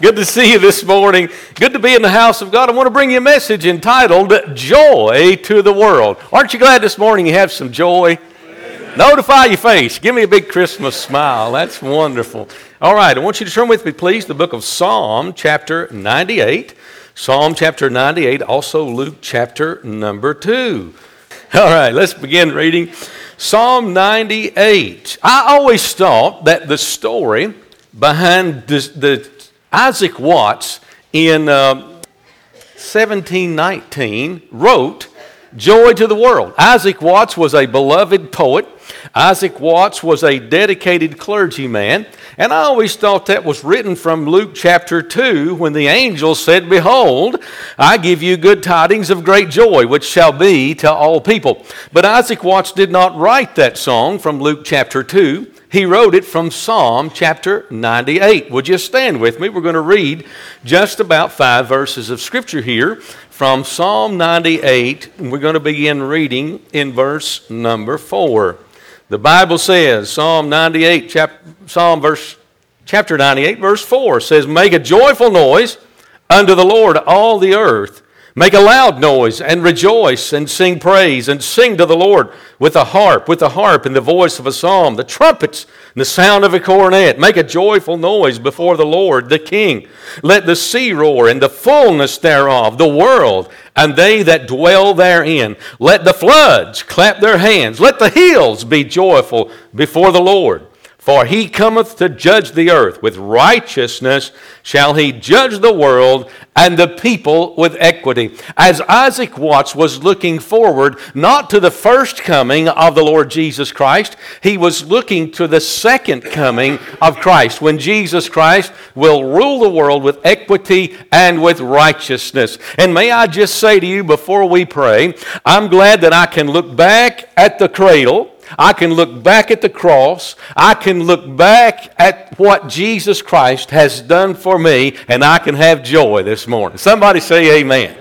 Good to see you this morning. Good to be in the house of God. I want to bring you a message entitled Joy to the World. Aren't you glad this morning you have some joy? Amen. Notify your face. Give me a big Christmas smile. That's wonderful. All right, I want you to turn with me, please, the book of Psalm, chapter 98. Psalm chapter 98, also Luke chapter number 2. All right, let's begin reading. Psalm 98. I always thought that the story behind the, the Isaac Watts in uh, 1719 wrote Joy to the World. Isaac Watts was a beloved poet. Isaac Watts was a dedicated clergyman. And I always thought that was written from Luke chapter 2 when the angel said, Behold, I give you good tidings of great joy, which shall be to all people. But Isaac Watts did not write that song from Luke chapter 2. He wrote it from Psalm chapter 98. Would you stand with me? We're going to read just about five verses of Scripture here from Psalm 98. We're going to begin reading in verse number 4. The Bible says, Psalm 98, chap, Psalm verse, chapter 98, verse 4 says, Make a joyful noise unto the Lord, all the earth. Make a loud noise and rejoice and sing praise and sing to the Lord with a harp, with a harp and the voice of a psalm, the trumpets and the sound of a cornet. Make a joyful noise before the Lord, the King. Let the sea roar and the fullness thereof, the world and they that dwell therein. Let the floods clap their hands. Let the hills be joyful before the Lord. For he cometh to judge the earth. With righteousness shall he judge the world and the people with equity. As Isaac Watts was looking forward not to the first coming of the Lord Jesus Christ, he was looking to the second coming of Christ, when Jesus Christ will rule the world with equity and with righteousness. And may I just say to you before we pray, I'm glad that I can look back at the cradle I can look back at the cross. I can look back at what Jesus Christ has done for me, and I can have joy this morning. Somebody say amen.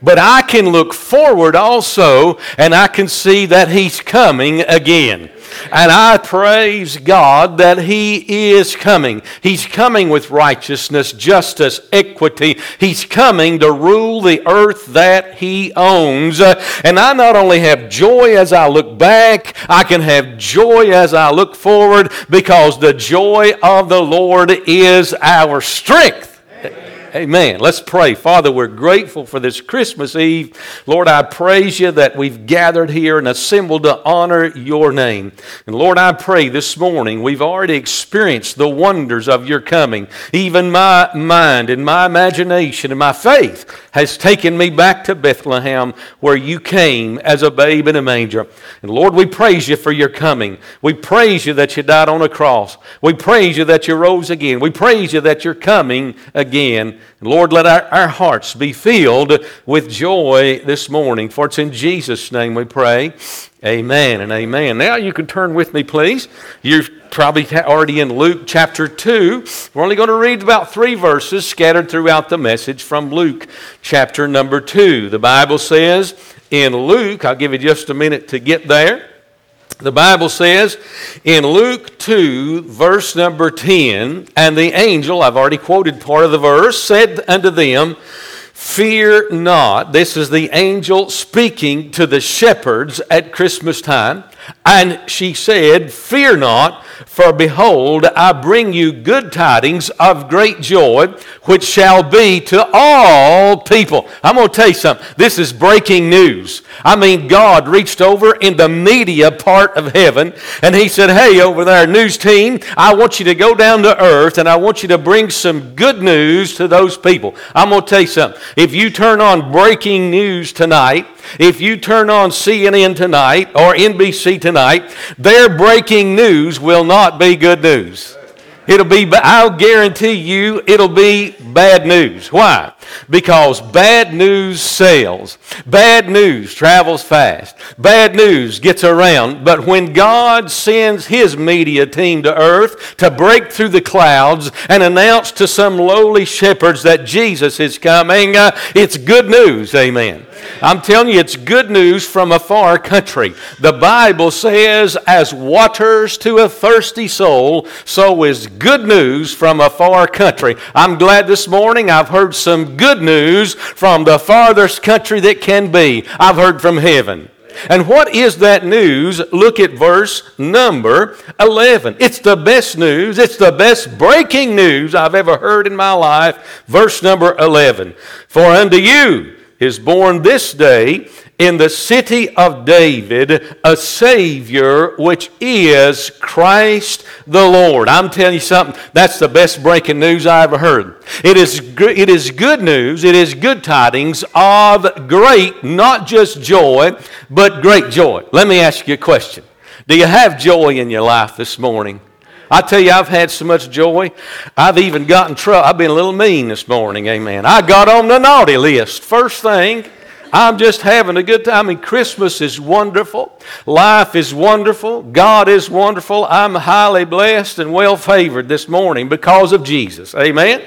But I can look forward also, and I can see that He's coming again. And I praise God that He is coming. He's coming with righteousness, justice, equity. He's coming to rule the earth that He owns. And I not only have joy as I look back, I can have joy as I look forward because the joy of the Lord is our strength. Amen. Let's pray. Father, we're grateful for this Christmas Eve. Lord, I praise you that we've gathered here and assembled to honor your name. And Lord, I pray this morning we've already experienced the wonders of your coming. Even my mind and my imagination and my faith has taken me back to Bethlehem where you came as a babe in a manger. And Lord, we praise you for your coming. We praise you that you died on a cross. We praise you that you rose again. We praise you that you're coming again. Lord, let our, our hearts be filled with joy this morning. For it's in Jesus' name we pray. Amen and amen. Now you can turn with me, please. You're probably already in Luke chapter 2. We're only going to read about three verses scattered throughout the message from Luke chapter number 2. The Bible says in Luke, I'll give you just a minute to get there. The Bible says in Luke 2, verse number 10, and the angel, I've already quoted part of the verse, said unto them, Fear not. This is the angel speaking to the shepherds at Christmas time. And she said, Fear not, for behold, I bring you good tidings of great joy, which shall be to all people. I'm going to tell you something. This is breaking news. I mean, God reached over in the media part of heaven, and He said, Hey, over there, news team, I want you to go down to earth, and I want you to bring some good news to those people. I'm going to tell you something. If you turn on breaking news tonight, if you turn on CNN tonight or NBC tonight, their breaking news will not be good news. It'll be, I'll guarantee you, it'll be bad news. Why? Because bad news sells. Bad news travels fast. Bad news gets around. But when God sends His media team to earth to break through the clouds and announce to some lowly shepherds that Jesus is coming, uh, it's good news. Amen. I'm telling you, it's good news from a far country. The Bible says, as waters to a thirsty soul, so is good news from a far country. I'm glad this morning I've heard some good news from the farthest country that can be. I've heard from heaven. And what is that news? Look at verse number 11. It's the best news. It's the best breaking news I've ever heard in my life. Verse number 11. For unto you, is born this day in the city of David a Savior, which is Christ the Lord. I'm telling you something, that's the best breaking news I ever heard. It is, it is good news, it is good tidings of great, not just joy, but great joy. Let me ask you a question Do you have joy in your life this morning? I tell you, I've had so much joy. I've even gotten trouble. I've been a little mean this morning, amen. I got on the naughty list. First thing, I'm just having a good time. I mean, Christmas is wonderful. Life is wonderful. God is wonderful. I'm highly blessed and well favored this morning because of Jesus. Amen.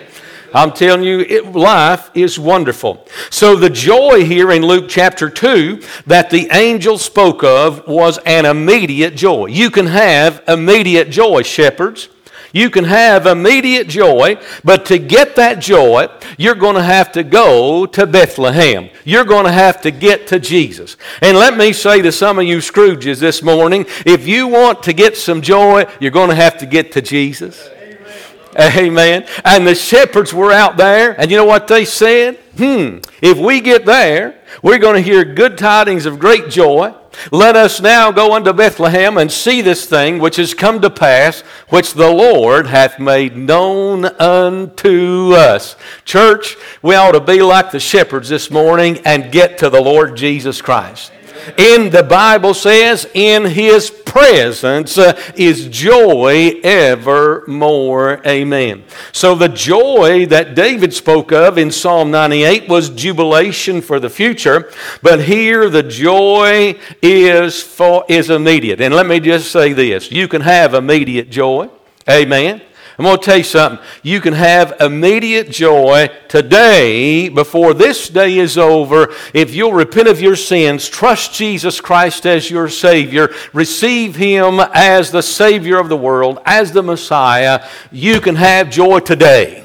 I'm telling you, it, life is wonderful. So, the joy here in Luke chapter 2 that the angel spoke of was an immediate joy. You can have immediate joy, shepherds. You can have immediate joy, but to get that joy, you're going to have to go to Bethlehem. You're going to have to get to Jesus. And let me say to some of you Scrooges this morning if you want to get some joy, you're going to have to get to Jesus. Amen. And the shepherds were out there, and you know what they said? Hmm, if we get there, we're going to hear good tidings of great joy. Let us now go unto Bethlehem and see this thing which has come to pass, which the Lord hath made known unto us. Church, we ought to be like the shepherds this morning and get to the Lord Jesus Christ. In the Bible says, in his presence uh, is joy evermore. Amen. So the joy that David spoke of in Psalm 98 was jubilation for the future, but here the joy is for is immediate. And let me just say this, you can have immediate joy. Amen. I'm going to tell you something. You can have immediate joy today before this day is over if you'll repent of your sins, trust Jesus Christ as your Savior, receive Him as the Savior of the world, as the Messiah. You can have joy today.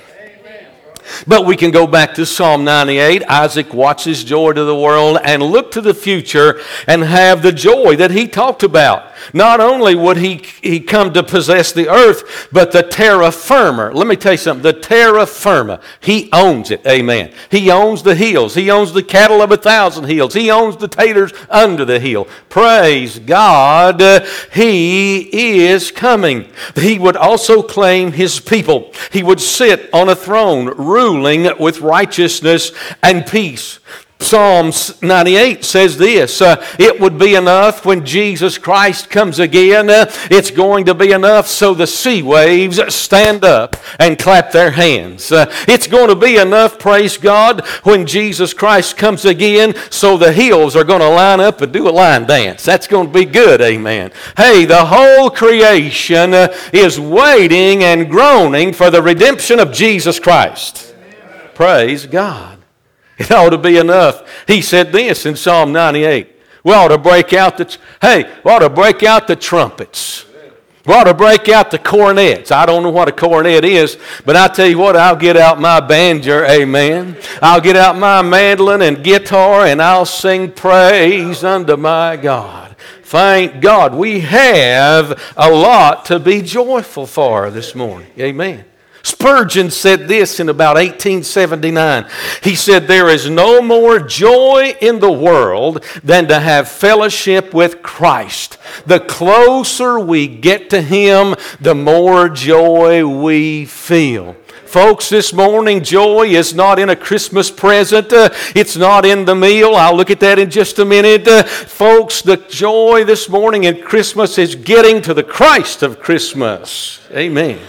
But we can go back to Psalm 98. Isaac Watts's joy to the world and look to the future and have the joy that he talked about. Not only would he, he come to possess the earth, but the terra firma. Let me tell you something. The terra firma, he owns it. Amen. He owns the hills. He owns the cattle of a thousand hills. He owns the taters under the hill. Praise God. He is coming. He would also claim his people. He would sit on a throne ruling with righteousness and peace. Psalms 98 says this uh, It would be enough when Jesus Christ comes again. Uh, it's going to be enough so the sea waves stand up and clap their hands. Uh, it's going to be enough, praise God, when Jesus Christ comes again so the hills are going to line up and do a line dance. That's going to be good, amen. Hey, the whole creation uh, is waiting and groaning for the redemption of Jesus Christ. Praise God. It ought to be enough. He said this in Psalm 98. We ought to break out the, hey, we ought to break out the trumpets. We ought to break out the cornets. I don't know what a cornet is, but I tell you what, I'll get out my banjo, amen. I'll get out my mandolin and guitar and I'll sing praise unto my God. Thank God. We have a lot to be joyful for this morning. Amen. Spurgeon said this in about 1879. He said, There is no more joy in the world than to have fellowship with Christ. The closer we get to Him, the more joy we feel. Folks, this morning, joy is not in a Christmas present. Uh, it's not in the meal. I'll look at that in just a minute. Uh, folks, the joy this morning in Christmas is getting to the Christ of Christmas. Amen.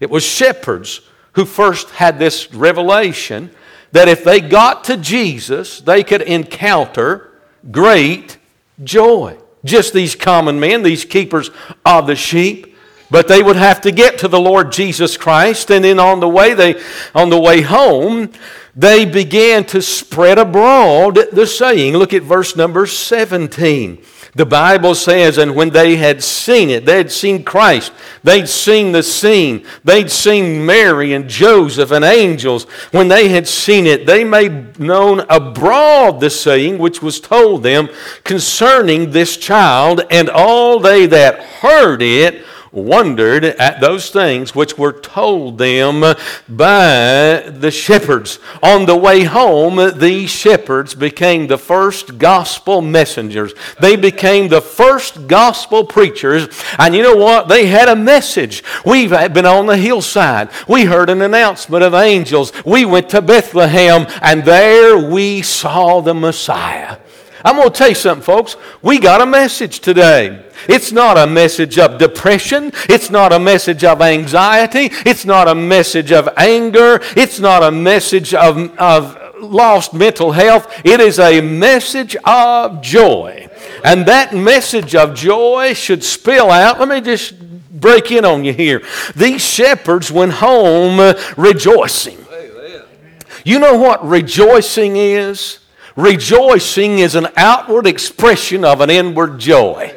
It was shepherds who first had this revelation that if they got to Jesus, they could encounter great joy. Just these common men, these keepers of the sheep. But they would have to get to the Lord Jesus Christ, and then on the way they on the way home, they began to spread abroad the saying. Look at verse number 17. The Bible says, and when they had seen it, they had seen Christ, they'd seen the scene, they'd seen Mary and Joseph and angels. When they had seen it, they made known abroad the saying which was told them concerning this child, and all they that heard it wondered at those things which were told them by the shepherds. On the way home, these shepherds became the first gospel messengers. They became the first gospel preachers. And you know what? They had a message. We've been on the hillside. We heard an announcement of angels. We went to Bethlehem, and there we saw the Messiah. I'm going to tell you something, folks. We got a message today. It's not a message of depression. It's not a message of anxiety. It's not a message of anger. It's not a message of, of lost mental health. It is a message of joy. And that message of joy should spill out. Let me just break in on you here. These shepherds went home rejoicing. You know what rejoicing is? Rejoicing is an outward expression of an inward joy.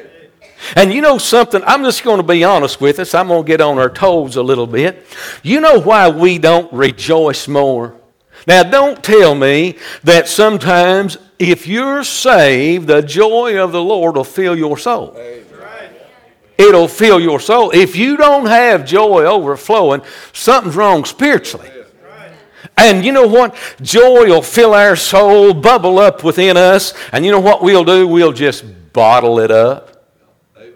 And you know something? I'm just going to be honest with us. I'm going to get on our toes a little bit. You know why we don't rejoice more? Now, don't tell me that sometimes if you're saved, the joy of the Lord will fill your soul. It'll fill your soul. If you don't have joy overflowing, something's wrong spiritually. And you know what? Joy will fill our soul, bubble up within us. And you know what we'll do? We'll just bottle it up.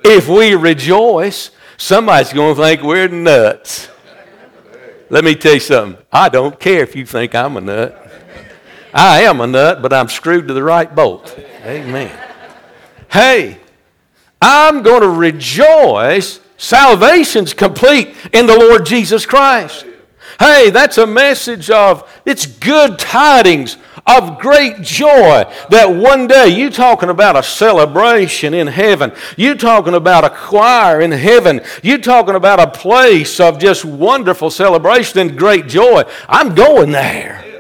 If we rejoice, somebody's going to think we're nuts. Let me tell you something. I don't care if you think I'm a nut. I am a nut, but I'm screwed to the right bolt. Amen. Hey, I'm going to rejoice. Salvation's complete in the Lord Jesus Christ. Hey, that's a message of it's good tidings of great joy that one day you talking about a celebration in heaven. You talking about a choir in heaven. You talking about a place of just wonderful celebration and great joy. I'm going there.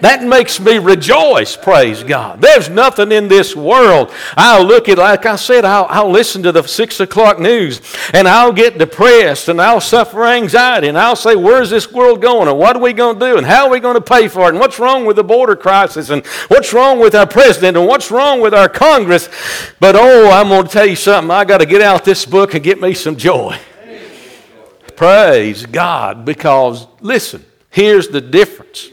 That makes me rejoice, praise God. There's nothing in this world. I'll look at, like I said, I'll, I'll listen to the six o'clock news and I'll get depressed and I'll suffer anxiety and I'll say, where's this world going and what are we going to do and how are we going to pay for it and what's wrong with the border crisis and what's wrong with our president and what's wrong with our Congress. But oh, I'm going to tell you something. I got to get out this book and get me some joy. Praise God because, listen, here's the difference.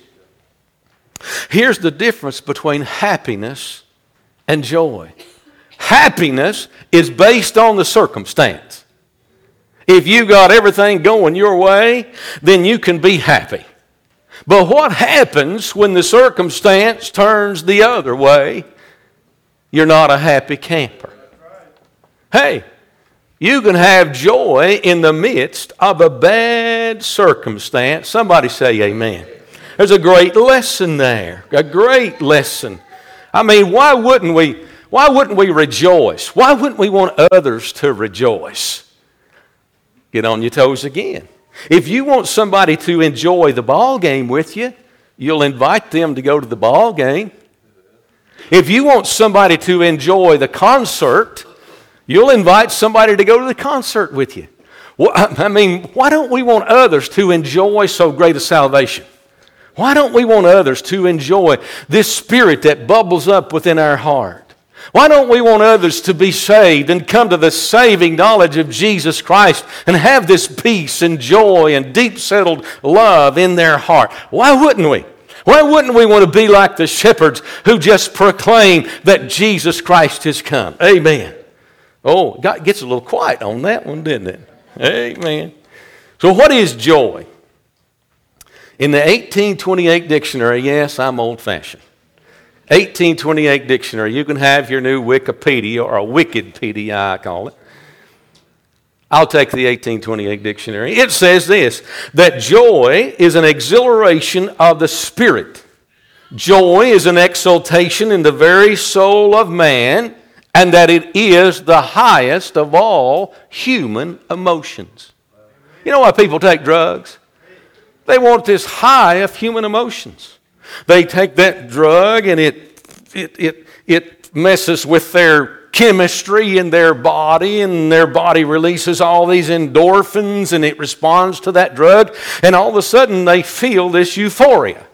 Here's the difference between happiness and joy. Happiness is based on the circumstance. If you got everything going your way, then you can be happy. But what happens when the circumstance turns the other way? You're not a happy camper. Hey, you can have joy in the midst of a bad circumstance. Somebody say amen. There's a great lesson there. A great lesson. I mean, why wouldn't we? Why wouldn't we rejoice? Why wouldn't we want others to rejoice? Get on your toes again. If you want somebody to enjoy the ball game with you, you'll invite them to go to the ball game. If you want somebody to enjoy the concert, you'll invite somebody to go to the concert with you. Well, I mean, why don't we want others to enjoy so great a salvation? Why don't we want others to enjoy this spirit that bubbles up within our heart? Why don't we want others to be saved and come to the saving knowledge of Jesus Christ and have this peace and joy and deep settled love in their heart? Why wouldn't we? Why wouldn't we want to be like the shepherds who just proclaim that Jesus Christ has come? Amen. Oh, God gets a little quiet on that one, didn't it? Amen. So, what is joy? In the 1828 dictionary, yes, I'm old fashioned. 1828 dictionary, you can have your new Wikipedia or a Wikipedia, I call it. I'll take the 1828 dictionary. It says this that joy is an exhilaration of the spirit. Joy is an exultation in the very soul of man, and that it is the highest of all human emotions. You know why people take drugs? They want this high of human emotions. They take that drug and it, it, it, it messes with their chemistry in their body, and their body releases all these endorphins and it responds to that drug, and all of a sudden they feel this euphoria.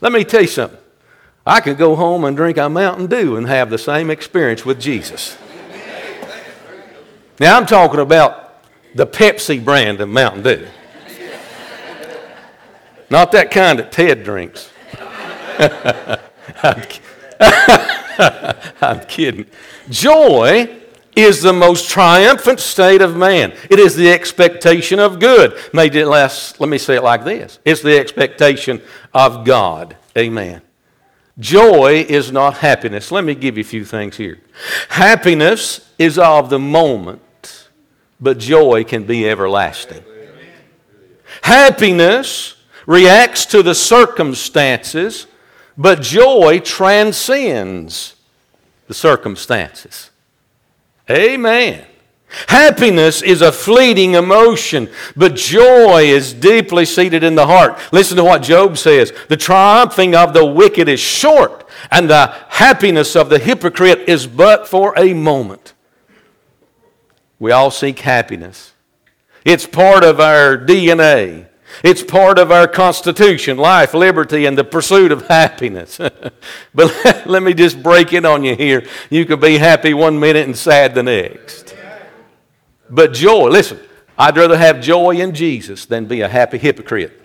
Let me tell you something. I could go home and drink a Mountain Dew and have the same experience with Jesus. Now, I'm talking about the Pepsi brand of Mountain Dew. Not that kind that Ted drinks. I'm kidding. Joy is the most triumphant state of man. It is the expectation of good. Made it less, let me say it like this it's the expectation of God. Amen. Joy is not happiness. Let me give you a few things here. Happiness is of the moment, but joy can be everlasting. Happiness reacts to the circumstances, but joy transcends the circumstances. Amen. Happiness is a fleeting emotion, but joy is deeply seated in the heart. Listen to what Job says The triumphing of the wicked is short, and the happiness of the hypocrite is but for a moment. We all seek happiness, it's part of our DNA. It's part of our Constitution life, liberty, and the pursuit of happiness. but let me just break it on you here. You can be happy one minute and sad the next. But joy, listen, I'd rather have joy in Jesus than be a happy hypocrite.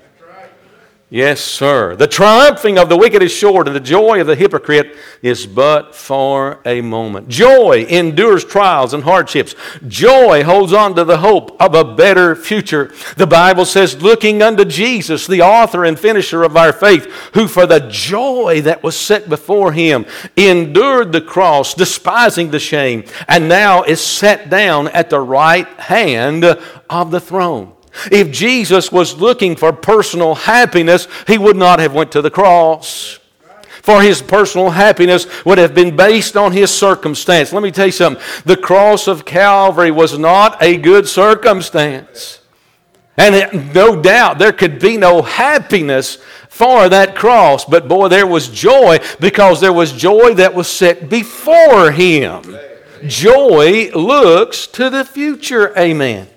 Yes, sir. The triumphing of the wicked is short, and the joy of the hypocrite is but for a moment. Joy endures trials and hardships. Joy holds on to the hope of a better future. The Bible says, looking unto Jesus, the author and finisher of our faith, who for the joy that was set before him endured the cross, despising the shame, and now is set down at the right hand of the throne. If Jesus was looking for personal happiness, he would not have went to the cross. For his personal happiness would have been based on his circumstance. Let me tell you something. The cross of Calvary was not a good circumstance. And it, no doubt there could be no happiness for that cross. But boy, there was joy because there was joy that was set before him. Joy looks to the future. Amen.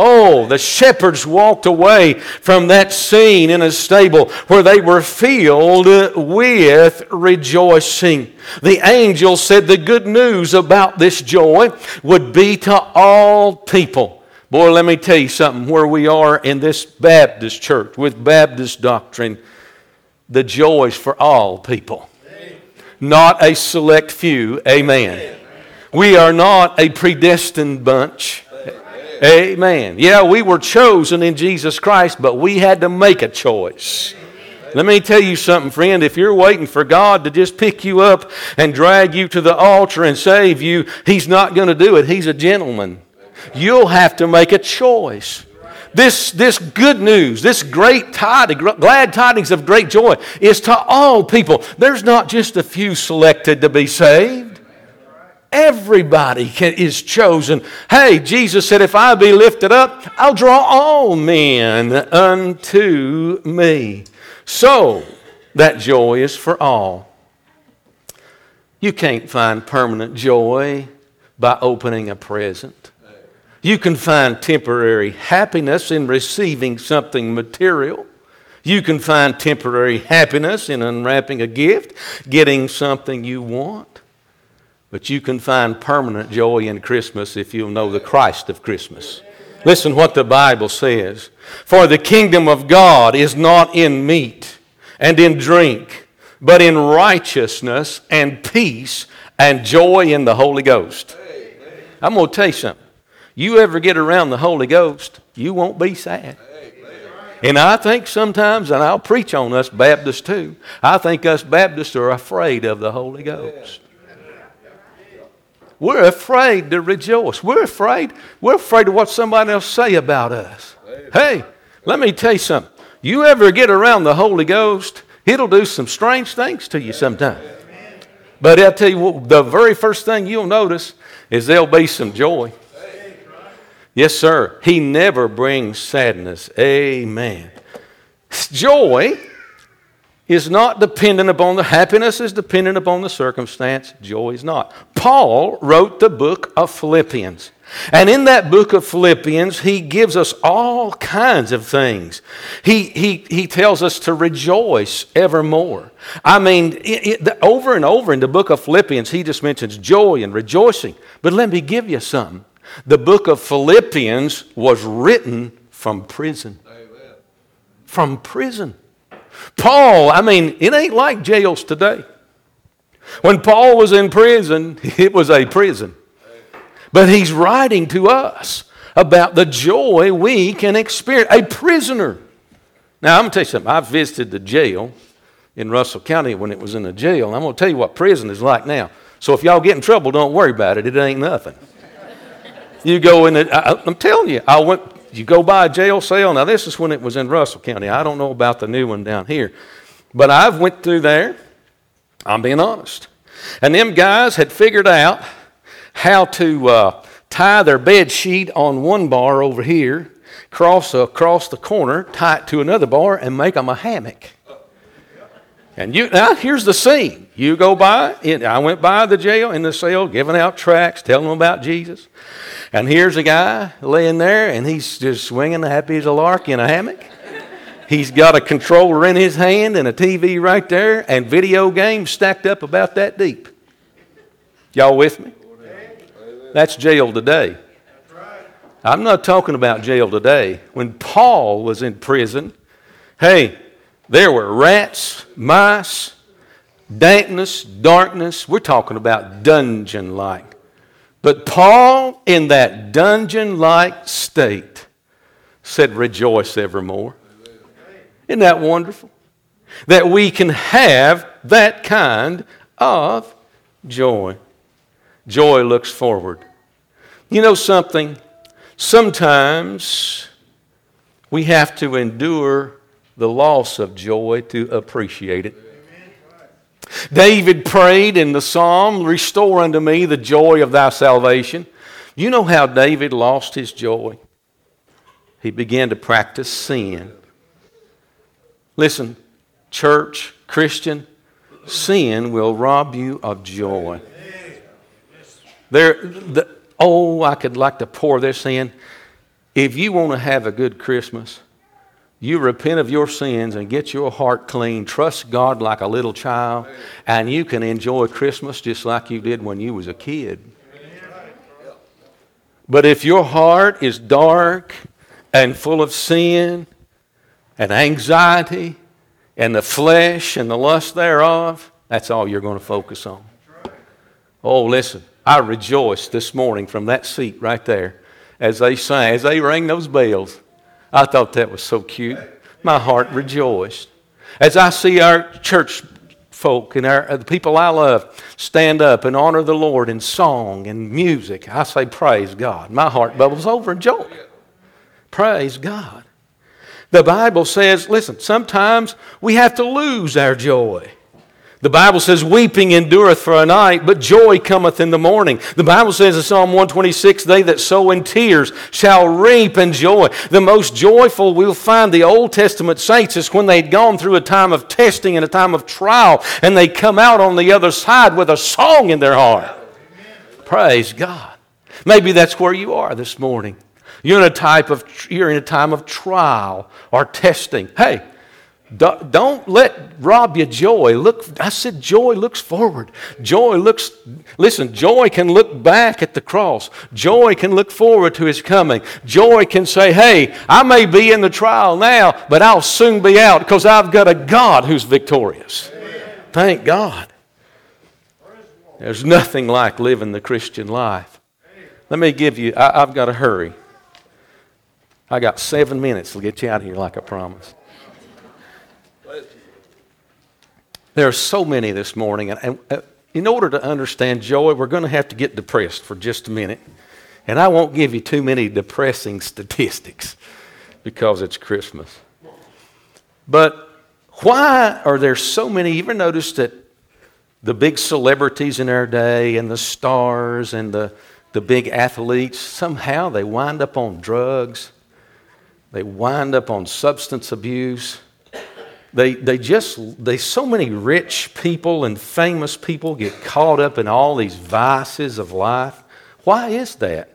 Oh, the shepherds walked away from that scene in a stable where they were filled with rejoicing. The angel said the good news about this joy would be to all people. Boy, let me tell you something. Where we are in this Baptist church with Baptist doctrine, the joy is for all people, not a select few. Amen. We are not a predestined bunch. Amen. Yeah, we were chosen in Jesus Christ, but we had to make a choice. Let me tell you something, friend. If you're waiting for God to just pick you up and drag you to the altar and save you, He's not going to do it. He's a gentleman. You'll have to make a choice. This, this good news, this great tidings, glad tidings of great joy, is to all people. There's not just a few selected to be saved. Everybody can, is chosen. Hey, Jesus said, If I be lifted up, I'll draw all men unto me. So, that joy is for all. You can't find permanent joy by opening a present. You can find temporary happiness in receiving something material. You can find temporary happiness in unwrapping a gift, getting something you want. But you can find permanent joy in Christmas if you'll know the Christ of Christmas. Listen what the Bible says. For the kingdom of God is not in meat and in drink, but in righteousness and peace and joy in the Holy Ghost. I'm going to tell you something. You ever get around the Holy Ghost, you won't be sad. And I think sometimes, and I'll preach on us Baptists too, I think us Baptists are afraid of the Holy Ghost. We're afraid to rejoice. We're afraid. We're afraid of what somebody else say about us. Hey, let me tell you something. You ever get around the Holy Ghost, it'll do some strange things to you sometimes. But I'll tell you what, the very first thing you'll notice is there'll be some joy. Yes, sir. He never brings sadness. Amen. Joy is not dependent upon the happiness is dependent upon the circumstance. Joy is not. Paul wrote the book of philippians. And in that book of philippians he gives us all kinds of things. He, he, he tells us to rejoice evermore. I mean it, it, over and over in the book of philippians he just mentions joy and rejoicing. But let me give you something the book of philippians was written from prison. Amen. from prison Paul, I mean, it ain't like jails today. When Paul was in prison, it was a prison. But he's writing to us about the joy we can experience. A prisoner. Now, I'm going to tell you something. I visited the jail in Russell County when it was in the jail. I'm going to tell you what prison is like now. So if y'all get in trouble, don't worry about it. It ain't nothing. You go in it. I'm telling you, I went you go by a jail cell. Now, this is when it was in Russell County. I don't know about the new one down here. But I've went through there. I'm being honest. And them guys had figured out how to uh, tie their bed sheet on one bar over here, cross across the corner, tie it to another bar, and make them a hammock. And you now here's the scene. You go by. I went by the jail in the cell, giving out tracts, telling them about Jesus. And here's a guy laying there, and he's just swinging happy as a lark in a hammock. He's got a controller in his hand and a TV right there, and video games stacked up about that deep. Y'all with me? That's jail today. I'm not talking about jail today. When Paul was in prison, hey, there were rats, mice, dankness, darkness. We're talking about dungeon like. But Paul, in that dungeon like state, said, Rejoice evermore. Isn't that wonderful? That we can have that kind of joy. Joy looks forward. You know something? Sometimes we have to endure the loss of joy to appreciate it. David prayed in the psalm, Restore unto me the joy of thy salvation. You know how David lost his joy? He began to practice sin. Listen, church, Christian, sin will rob you of joy. There, the, oh, I could like to pour this in. If you want to have a good Christmas, you repent of your sins and get your heart clean, trust God like a little child, and you can enjoy Christmas just like you did when you was a kid. But if your heart is dark and full of sin and anxiety and the flesh and the lust thereof, that's all you're going to focus on. Oh, listen, I rejoiced this morning from that seat right there as they sang, as they rang those bells. I thought that was so cute. My heart rejoiced. As I see our church folk and our, uh, the people I love stand up and honor the Lord in song and music, I say, Praise God. My heart bubbles over in joy. Praise God. The Bible says, listen, sometimes we have to lose our joy. The Bible says, Weeping endureth for a night, but joy cometh in the morning. The Bible says in Psalm 126, They that sow in tears shall reap in joy. The most joyful we'll find the Old Testament saints is when they'd gone through a time of testing and a time of trial, and they come out on the other side with a song in their heart. Praise God. Maybe that's where you are this morning. You're in a type of you're in a time of trial or testing. Hey, don't let rob you joy. Look, I said joy looks forward. Joy looks, listen, joy can look back at the cross. Joy can look forward to his coming. Joy can say, hey, I may be in the trial now, but I'll soon be out because I've got a God who's victorious. Thank God. There's nothing like living the Christian life. Let me give you, I, have got to hurry. I got seven minutes to get you out of here like I promised. There are so many this morning, and, and uh, in order to understand joy, we're going to have to get depressed for just a minute. And I won't give you too many depressing statistics because it's Christmas. But why are there so many? You ever noticed that the big celebrities in our day and the stars and the, the big athletes, somehow they wind up on drugs, they wind up on substance abuse. They, they just, they, so many rich people and famous people get caught up in all these vices of life. Why is that?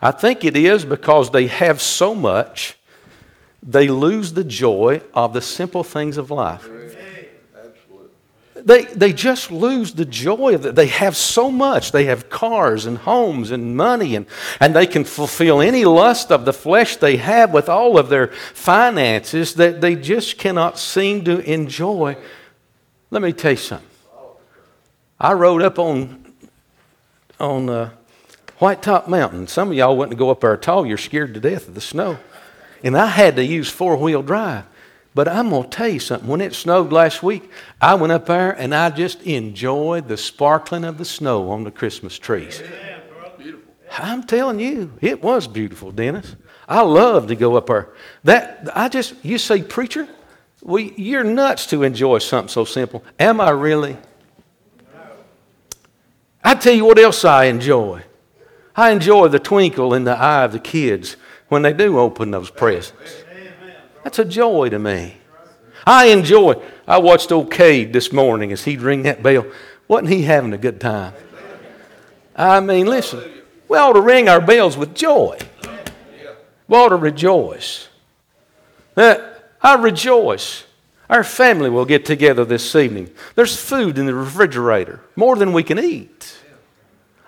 I think it is because they have so much, they lose the joy of the simple things of life they, they just lose the joy of it. They have so much. They have cars and homes and money, and, and they can fulfill any lust of the flesh they have with all of their finances that they just cannot seem to enjoy. Let me tell you something. I rode up on, on uh, White Top Mountain. Some of y'all wouldn't go up there at all. You're scared to death of the snow. And I had to use four wheel drive. But I'm going to tell you something. When it snowed last week, I went up there and I just enjoyed the sparkling of the snow on the Christmas trees. I'm telling you, it was beautiful, Dennis. I love to go up there. That I just you say, preacher, well, you're nuts to enjoy something so simple. Am I really? I tell you what else I enjoy. I enjoy the twinkle in the eye of the kids when they do open those presents. That's a joy to me. I enjoy. I watched old Cade this morning as he'd ring that bell. Wasn't he having a good time? I mean, listen, we ought to ring our bells with joy. We ought to rejoice. Uh, I rejoice. Our family will get together this evening. There's food in the refrigerator, more than we can eat.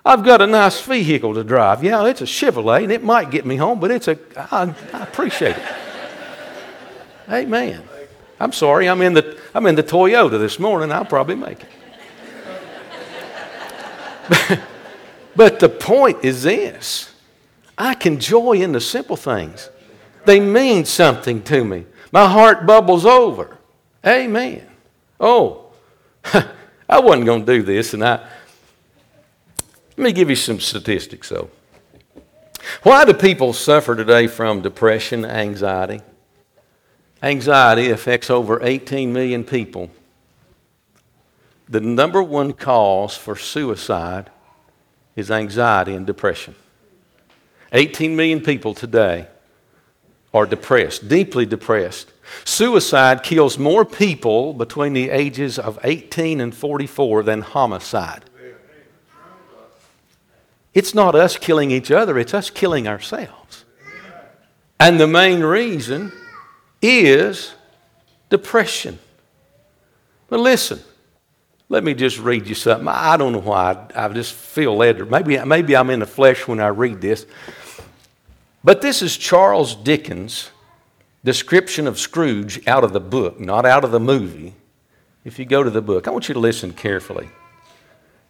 I've got a nice vehicle to drive. Yeah, it's a Chevrolet, and it might get me home, but it's a. I, I appreciate it. Amen. I'm sorry, I'm in the, I'm in the Toyota this morning. I'll probably make it. but the point is this I can joy in the simple things, they mean something to me. My heart bubbles over. Amen. Oh, I wasn't going to do this, and I. Let me give you some statistics, though. Why do people suffer today from depression, anxiety? Anxiety affects over 18 million people. The number one cause for suicide is anxiety and depression. 18 million people today are depressed, deeply depressed. Suicide kills more people between the ages of 18 and 44 than homicide. It's not us killing each other, it's us killing ourselves. And the main reason is depression. But listen, let me just read you something. I don't know why. I, I just feel led. Maybe, maybe I'm in the flesh when I read this. But this is Charles Dickens' description of Scrooge out of the book, not out of the movie. If you go to the book, I want you to listen carefully.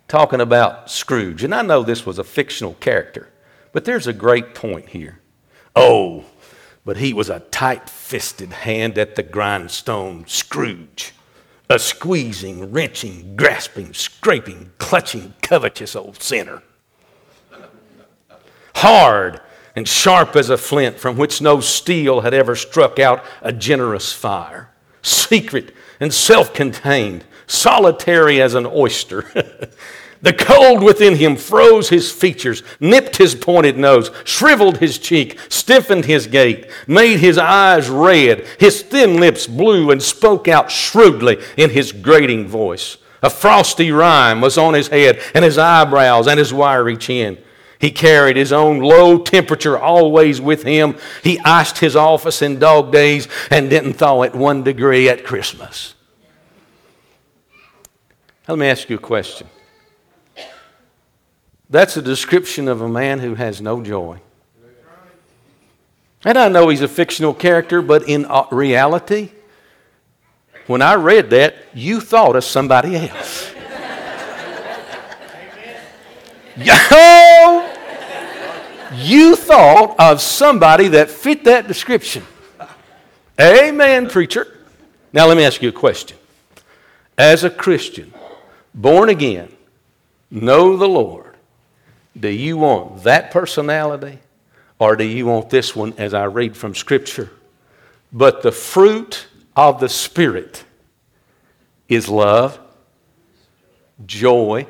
Talking about Scrooge. And I know this was a fictional character, but there's a great point here. Oh, but he was a tight fisted hand at the grindstone, Scrooge. A squeezing, wrenching, grasping, scraping, clutching, covetous old sinner. Hard and sharp as a flint from which no steel had ever struck out a generous fire. Secret and self contained, solitary as an oyster. The cold within him froze his features, nipped his pointed nose, shriveled his cheek, stiffened his gait, made his eyes red, his thin lips blue, and spoke out shrewdly in his grating voice. A frosty rime was on his head and his eyebrows and his wiry chin. He carried his own low temperature always with him. He iced his office in dog days and didn't thaw it one degree at Christmas. Let me ask you a question. That's a description of a man who has no joy. And I know he's a fictional character, but in uh, reality, when I read that, you thought of somebody else. Yo! You thought of somebody that fit that description. Amen, preacher. Now, let me ask you a question. As a Christian, born again, know the Lord, do you want that personality or do you want this one as I read from Scripture? But the fruit of the Spirit is love, joy,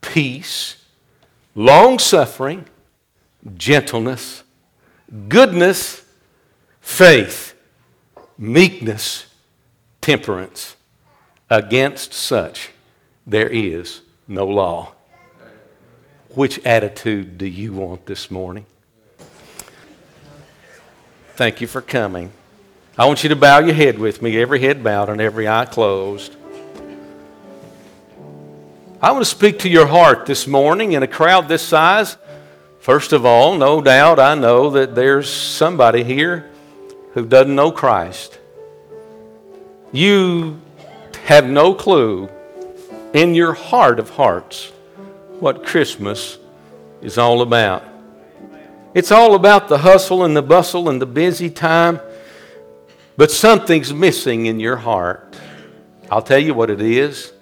peace, long suffering, gentleness, goodness, faith, meekness, temperance. Against such there is no law. Which attitude do you want this morning? Thank you for coming. I want you to bow your head with me, every head bowed and every eye closed. I want to speak to your heart this morning in a crowd this size. First of all, no doubt I know that there's somebody here who doesn't know Christ. You have no clue in your heart of hearts what Christmas is all about. It's all about the hustle and the bustle and the busy time, but something's missing in your heart. I'll tell you what it is.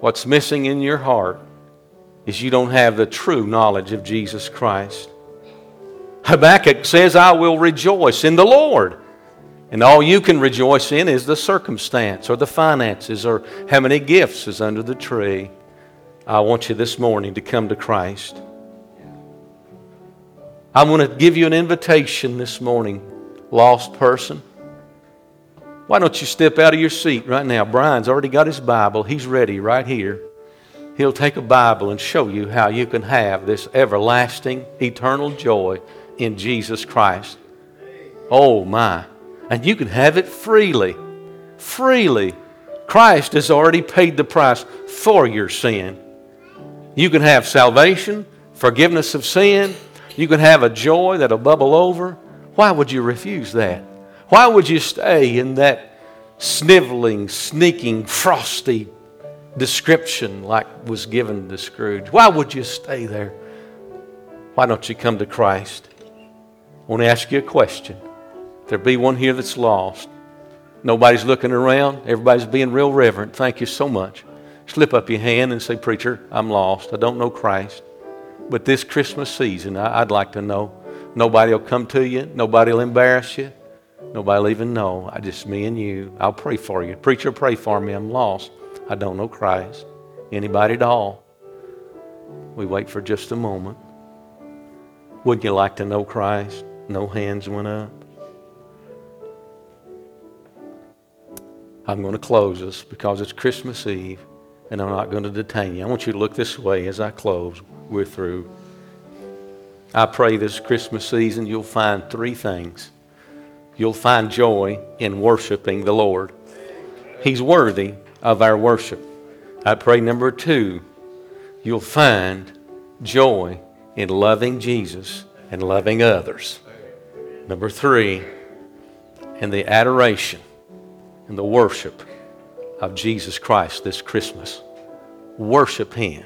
What's missing in your heart is you don't have the true knowledge of Jesus Christ. Habakkuk says, I will rejoice in the Lord. And all you can rejoice in is the circumstance or the finances or how many gifts is under the tree. I want you this morning to come to Christ. I'm going to give you an invitation this morning, lost person. Why don't you step out of your seat right now? Brian's already got his Bible. He's ready right here. He'll take a Bible and show you how you can have this everlasting, eternal joy in Jesus Christ. Oh, my. And you can have it freely. Freely. Christ has already paid the price for your sin. You can have salvation, forgiveness of sin. You can have a joy that'll bubble over. Why would you refuse that? Why would you stay in that sniveling, sneaking, frosty description like was given to Scrooge? Why would you stay there? Why don't you come to Christ? I want to ask you a question. If there be one here that's lost, nobody's looking around, everybody's being real reverent. Thank you so much slip up your hand and say, Preacher, I'm lost. I don't know Christ. But this Christmas season, I'd like to know. Nobody will come to you. Nobody will embarrass you. Nobody will even know. I just me and you. I'll pray for you. Preacher, pray for me. I'm lost. I don't know Christ. Anybody at all? We wait for just a moment. Wouldn't you like to know Christ? No hands went up. I'm going to close this because it's Christmas Eve and I'm not going to detain you. I want you to look this way as I close. We're through. I pray this Christmas season you'll find three things. You'll find joy in worshiping the Lord. He's worthy of our worship. I pray number two, you'll find joy in loving Jesus and loving others. Number three, in the adoration and the worship of Jesus Christ this Christmas. Worship Him.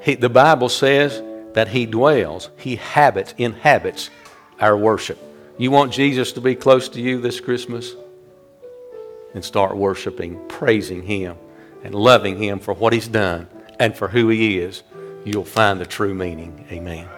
He, the Bible says that He dwells, He habits, inhabits our worship. You want Jesus to be close to you this Christmas? And start worshiping, praising Him, and loving Him for what He's done and for who He is. You'll find the true meaning. Amen.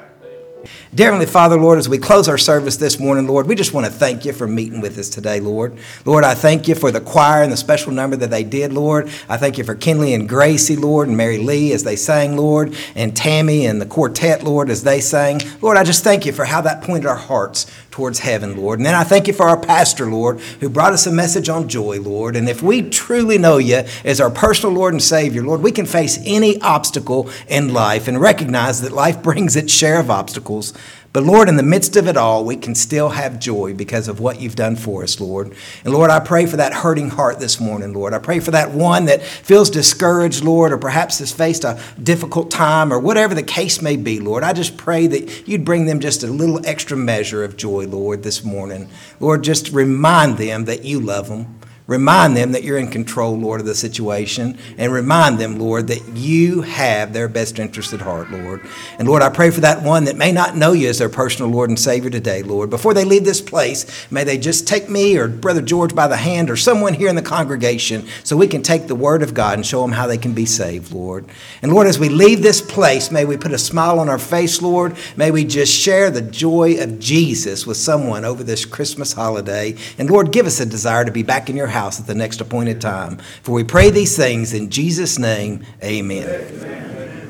Dear Father, Lord, as we close our service this morning, Lord, we just want to thank you for meeting with us today, Lord. Lord, I thank you for the choir and the special number that they did, Lord. I thank you for Kinley and Gracie, Lord, and Mary Lee as they sang, Lord, and Tammy and the quartet, Lord, as they sang. Lord, I just thank you for how that pointed our hearts towards heaven, Lord. And then I thank you for our pastor, Lord, who brought us a message on joy, Lord. And if we truly know you as our personal Lord and Savior, Lord, we can face any obstacle in life and recognize that life brings its share of obstacles. But Lord, in the midst of it all, we can still have joy because of what you've done for us, Lord. And Lord, I pray for that hurting heart this morning, Lord. I pray for that one that feels discouraged, Lord, or perhaps has faced a difficult time or whatever the case may be, Lord. I just pray that you'd bring them just a little extra measure of joy, Lord, this morning. Lord, just remind them that you love them. Remind them that you're in control, Lord, of the situation, and remind them, Lord, that you have their best interest at heart, Lord. And Lord, I pray for that one that may not know you as their personal Lord and Savior today, Lord. Before they leave this place, may they just take me or Brother George by the hand or someone here in the congregation so we can take the Word of God and show them how they can be saved, Lord. And Lord, as we leave this place, may we put a smile on our face, Lord. May we just share the joy of Jesus with someone over this Christmas holiday. And Lord, give us a desire to be back in your house at the next appointed time. For we pray these things in Jesus' name, amen. amen.